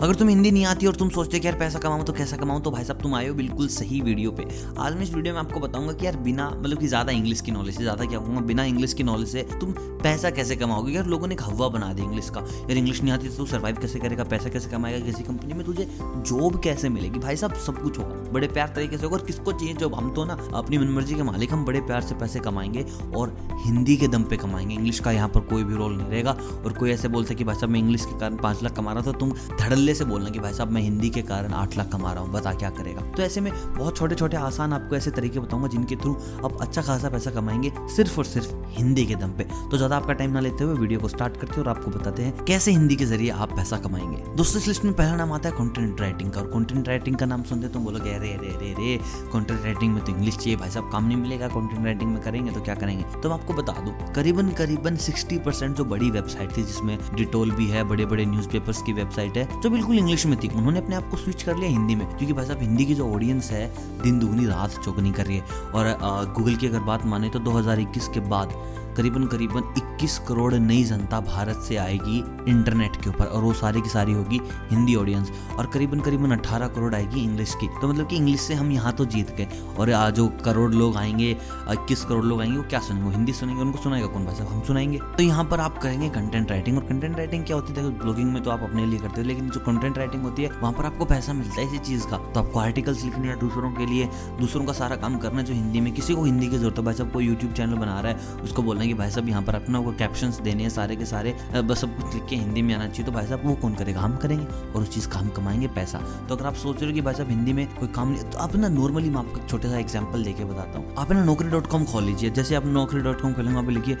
अगर तुम हिंदी नहीं आती और तुम सोचते कि यार पैसा कमाऊं तो कैसा कमाऊं तो भाई साहब तुम आए हो बिल्कुल सही वीडियो पे। आज मैं इस वीडियो में आपको बताऊँगा कि यार बिना मतलब कि ज़्यादा इंग्लिश की नॉलेज से, ज़्यादा क्या कहूँगा बिना इंग्लिश की नॉलेज से तुम पैसा कैसे कमाओगे? यार लोगों ने एक हवा बना दी इंग्लिश का। यार इंग्लिश नहीं आती तो तू सर्वाइव कैसे करेगा? पैसा कैसे कमाएगा किसी कंपनी में? तुझे जॉब कैसे मिलेगी? भाई साहब सब कुछ होगा। बड़े प्यार तरीके से होगा और किसको चाहिए जॉब हम तो ना अपनी मनमर्जी के मालिक, हम बड़े प्यार से पैसे कमाएँगे और हिंदी के दम पे कमाएँगे। इंग्लिश का यहाँ पर कोई भी रोल नहीं रहेगा और कोई ऐसे बोलते कि भाई साहब मैं इंग्लिश के कारण पाँच लाख कमा रहा था, तुम धड़ल्ले से बोलना कि भाई साहब, मैं हिंदी के कारण आठ लाख कमा रहा हूँ, बता क्या करेगा? तो ऐसे में बहुत छोटे छोटे आसान आपको ऐसे तरीके बताऊँगा जिनके थ्रू आप अच्छा खासा पैसा कमाएँगे सिर्फ़ और सिर्फ़ हिंदी के दम पे। तो ज़्यादा आपका टाइम ना लेते हुए वीडियो को स्टार्ट करते हैं और आपको बताते हैं कैसे हिंदी के ज़रिए आप पैसा कमाएँगे। दोस्तों, इस लिस्ट में पहला नाम आता है कॉन्टेंट राइटिंग का और कॉन्टेंट राइटिंग का नाम सुनते तो बोलोगे, अरे अरे अरे अरे कॉन्टेंट राइटिंग में तो इंग्लिश चाहिए, भाई साहब, काम नहीं मिलेगा कॉन्टेंट राइटिंग में करेंगे तो क्या करेंगे? तो मैं आपको बता दूँ, करीबन करीबन 60 परसेंट जो बड़ी वेबसाइट थी जिसमें डिटोल भी है बड़े बड़े न्यूज़पेपर्स की वेबसाइट है, जो बिल्कुल इंग्लिश में थी। उन्होंने अपने आप को स्विच कर लिया हिंदी में, क्योंकि भाई साहब हिंदी की जो ऑडियंस है, दिन दुगनी रात चौगनी कर रही है। और गूगल की अगर बात माने तो 2021 के बाद करीबन करीबन 21 करोड़ नई जनता भारत से आएगी इंटरनेट के ऊपर, और वो सारी की सारी होगी हिंदी ऑडियंस और करीबन करीबन 18 करोड़ आएगी इंग्लिश की। तो मतलब कि इंग्लिश से हम यहाँ तो जीत गए, और जो करोड़ लोग आएँगे, इक्कीस करोड़ लोग आएँगे, वो क्या सुनेंगे? हिंदी सुनेंगे, उनको सुनाएगा कौन भाई साहब? हम सुनाएँगे। तो यहाँ पर आप करेंगे कंटेंट राइटिंग और कंटेंट राइटिंग क्या होती है? ब्लॉगिंग में तो आप अपने लिए करते हो, लेकिन जो कंटेंट राइटिंग होती है, वहाँ पर आपको पैसा मिलता है इसी चीज़ का। तो आपको आर्टिकल्स लिखने दूसरों के लिए, दूसरों का सारा काम करना जो हिंदी में, किसी को हिंदी की ज़रूरत है। भाई साहब, कोई यूट्यूब चैनल बना रहा है, उसको बोलना कि भाई साहब, यहाँ पर अपना वो कैप्शन देने हैं सारे के सारे बस सब कुछ लिख के हिंदी में आना चाहिए तो भाई साहब, वो कौन करेगा? हम करेंगे और उस चीज़ का हम कमाएँगे पैसा। तो अगर आप सोच रहे हो कि भाई साहब, हिंदी में कोई काम नहीं तो आप ना नॉर्मली मैं आपको छोटा सा एग्ज़ाम्पल देके बताता हूँ। आप ना नौकरी डॉट कॉम खोल लीजिए। जैसे आप नौकरी डॉट कॉम खोलेंगे आप लिखिए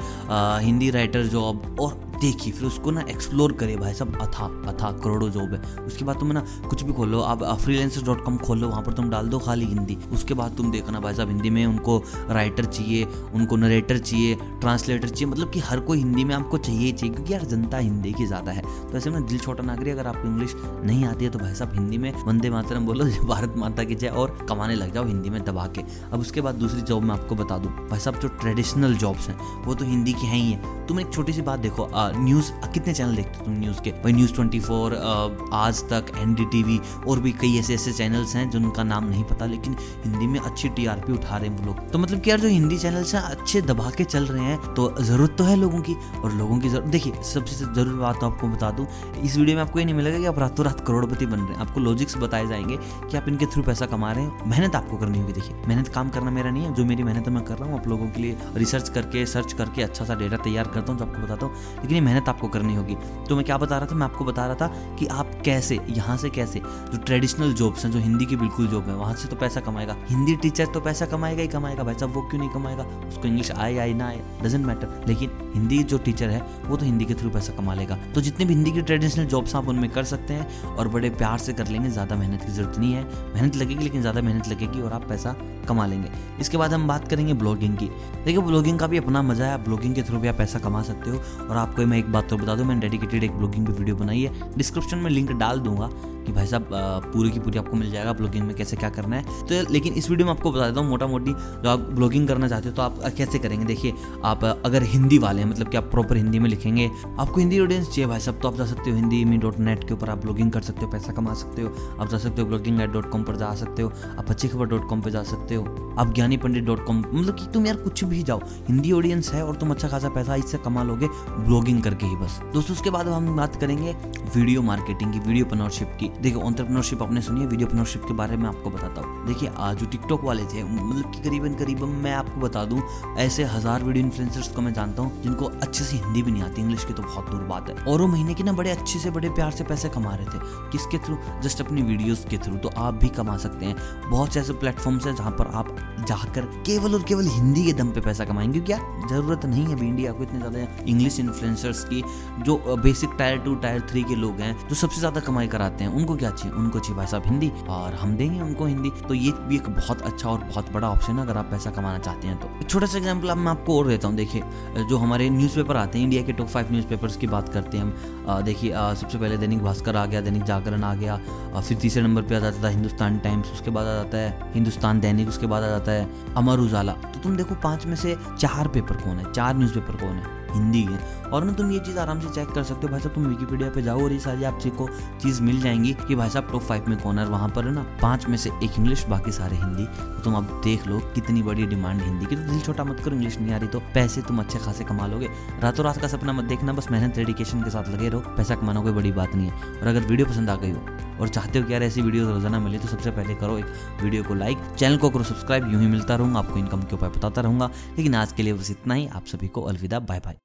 हिंदी राइटर जॉब और देखिए फिर उसको ना एक्सप्लोर करे भाई साहब, अथा अथा, करोड़ों जॉब है। उसके बाद तुम ना कुछ भी खोलो आप फ्रीलेंसर डॉट कॉम खोलो, वहाँ पर तुम डाल दो खाली हिंदी। उसके बाद तुम देखना भाई साहब, हिंदी में उनको राइटर चाहिए, उनको नरेटर चाहिए ट्रांसलेटर चाहिए मतलब कि हर कोई हिंदी में आपको चाहिए चाहिए, क्योंकि यार जनता हिंदी की ज़्यादा है। तो ऐसे में दिल छोटा नागरिक, अगर आपको इंग्लिश नहीं आती है तो भाई साहब हिंदी में वंदे मातरम बोलो भारत माता की जय, और कमाने लग जाओ हिंदी में दबा के। अब उसके बाद दूसरी जॉब मैं आपको बता दूँ। भाई साहब, जो ट्रेडिशनल जॉब्स हैं, वो तो हिंदी की हैं ही है। तुम एक छोटी सी बात देखो न्यूज़, कितने चैनल देखते हो तुम न्यूज़ के? भाई न्यूज़ ट्वेंटी फोर आज तक एन और भी कई ऐसे ऐसे चैनल्स हैं जिनका नाम नहीं पता, लेकिन हिंदी में अच्छी टीआरपी उठा रहे हैं वो लोग। तो मतलब कि यार जो हिंदी चैनल्स हैं, अच्छे दबा के चल रहे हैं तो ज़रूरत तो है लोगों की, और लोगों की ज़रूरत देखिए, सबसे ज़रूरी बात तो आपको बता दूँ, इस वीडियो में आपको ये नहीं मिलेगा कि आप रातों रात करोड़पति बन रहे हैं। आपको लॉजिक्स बताए जाएँगे कि आप इनके थ्रू पैसा कमा रहे हैं। मेहनत आपको करनी होगी, देखिए, मेहनत काम करना मेरा नहीं है, जो मेरी मेहनत मैं कर रहा हूँ, आप लोगों के लिए रिसर्च करके सर्च करके अच्छा सा डेटा तैयार करता हूँ, जो आपको बताता हूँ। लेकिन ये मेहनत आपको करनी होगी। तो मैं क्या बता रहा था? मैं आपको बता रहा था कि आप कैसे, यहाँ से कैसे, जो ट्रेडिशनल जॉब्स हैं, जो हिंदी की बिल्कुल जॉब है, वहाँ से तो पैसा कमाएगा। हिंदी टीचर तो पैसा कमाएगा ही कमाएगा, भाई साहब, वो क्यों नहीं कमाएगा? उसको इंग्लिश आए आए ना आए डजेंट मैटर लेकिन हिंदी जो टीचर है, वो तो हिंदी के थ्रू पैसा कमा लेगा। तो जितने भी हिंदी की ट्रेडिशनल जॉब्स आप उनमें कर सकते हैं और बड़े प्यार से कर लेंगे, ज़्यादा मेहनत की ज़रूरत नहीं है। मेहनत लगेगी, लेकिन ज़्यादा मेहनत लगेगी और आप पैसा कमा लेंगे। इसके बाद हम बात करेंगे ब्लॉगिंग की। देखिए ब्लॉगिंग का भी अपना मज़ा है ब्लॉगिंग के थ्रू भी आप पैसा कमा सकते हो और आपको मैं एक बात तो बता दूँ, मैंने डेडिकेटेड एक ब्लॉगिंग की वीडियो बनाई है। डिस्क्रिप्शन में लिंक डाल दूँगा। कि भाई साहब पूरी की पूरी आपको मिल जाएगा ब्लॉगिंग में कैसे क्या करना है। तो लेकिन इस वीडियो में आपको बता देता हूँ मोटा मोटी जो आप ब्लॉगिंग करना चाहते हो तो आप कैसे करेंगे? देखिए, आप अगर हिंदी वाले हैं मतलब कि आप प्रॉपर हिंदी में लिखेंगे, आपको हिंदी ऑडियंस चाहिए भाई साहब तो आप जा सकते हो हिंदी मी डॉट नेट के ऊपर आप ब्लॉगिंग कर सकते हो, पैसा कमा सकते हो। आप जा सकते हो ब्लॉगिंग एट डॉट कॉम पर जा सकते हो, आप अच्छी खबर डॉट कॉम पर जा सकते हो, आप ज्ञानी पंडित डॉट कॉम मतलब कि तुम यार कुछ भी जाओ, हिंदी ऑडियंस है और तुम अच्छा खासा पैसा इससे कमा लोगे ब्लॉगिंग करके ही बस। दोस्तों, उसके बाद हम बात करेंगे वीडियो मार्केटिंग की वीडियो पनरशिप की। देखो ऑन्टरप्रनरशिप आपने सुनी है वीडियो प्रनरशिप के बारे में आपको बताता हूँ। देखिए जो टिकटॉक वाले थे मतलब कि करीबन करीबन मैं आपको बता दूँ, ऐसे हज़ार वीडियो इन्फ्लुएंसर्स को मैं जानता हूँ, जिनको अच्छे से हिंदी भी नहीं आती इंग्लिश की तो बहुत दूर बात है। और वो महीने की ना बड़े अच्छे से, बड़े प्यार से पैसे कमा रहे थे। किसके थ्रू जस्ट अपनी वीडियोस के थ्रू तो आप भी कमा सकते हैं। बहुत से ऐसे प्लेटफॉर्म्स हैं जहाँ पर आप जाकर केवल और केवल हिंदी के दम पे पैसा कमाएँगे क्या ज़रूरत नहीं है अभी इंडिया को इतने ज़्यादा इंग्लिश इन्फ्लुएंसर्स की, जो basic tier two tier three के लोग हैं, जो सबसे ज़्यादा कमाई कराते हैं। उनको क्या चाहिए? उनको चाहिए भाई साहब हिंदी और हम देंगे उनको हिंदी। तो ये भी एक बहुत अच्छा और बहुत बड़ा ऑप्शन है, अगर आप पैसा कमाना चाहते हैं तो। छोटा सा एग्ज़ाम्पल मैं आपको और देता हूँ, देखिए, जो हमारे न्यूज़पेपर आते हैं इंडिया के टॉप फाइव न्यूज़पेपर्स की बात करते हैं हम। देखिए सबसे पहले दैनिक भास्कर आ गया, दैनिक जागरण आ गया फिर तीसरे नंबर पर आ जाता था हिंदुस्तान टाइम्स, उसके बाद आ जाता है हिंदुस्तान दैनिक, उसके बाद आ जाता है अमर उजाला। तो तुम देखो, पाँच में से चार पेपर कौन है? चार न्यूज़पेपर कौन है? हिंदी है। और ना तुम ये चीज़ आराम से चेक कर सकते हो। भाई साहब, तुम विकीपीडिया पे जाओ और ये सारी आपको चीज़ मिल जाएँगी कि भाई साहब टॉप फाइव में कौन है वहाँ पर है ना, पाँच में से एक इंग्लिश बाकी सारे हिंदी। तो तुम अब देख लो कितनी बड़ी डिमांड हिंदी की। तो दिल छोटा मत करो इंग्लिश नहीं आ रही तो पैसे तुम अच्छे खासे कमा लोगे। रातों रात का सपना मत देखना, बस मेहनत डेडिकेशन के साथ लगे रहो। पैसा कमाना कोई बड़ी बात नहीं है। और अगर वीडियो पसंद आ गई हो और चाहते हो कि यार ऐसी वीडियो रोज़ाना मिले तो सबसे पहले करो एक वीडियो को लाइक चैनल को करो सब्सक्राइब यूँ ही मिलता रहूँगा, आपको इनकम के उपाय बताता रहूँगा। लेकिन आज के लिए बस इतना ही, आप सभी को अलविदा बाय बाय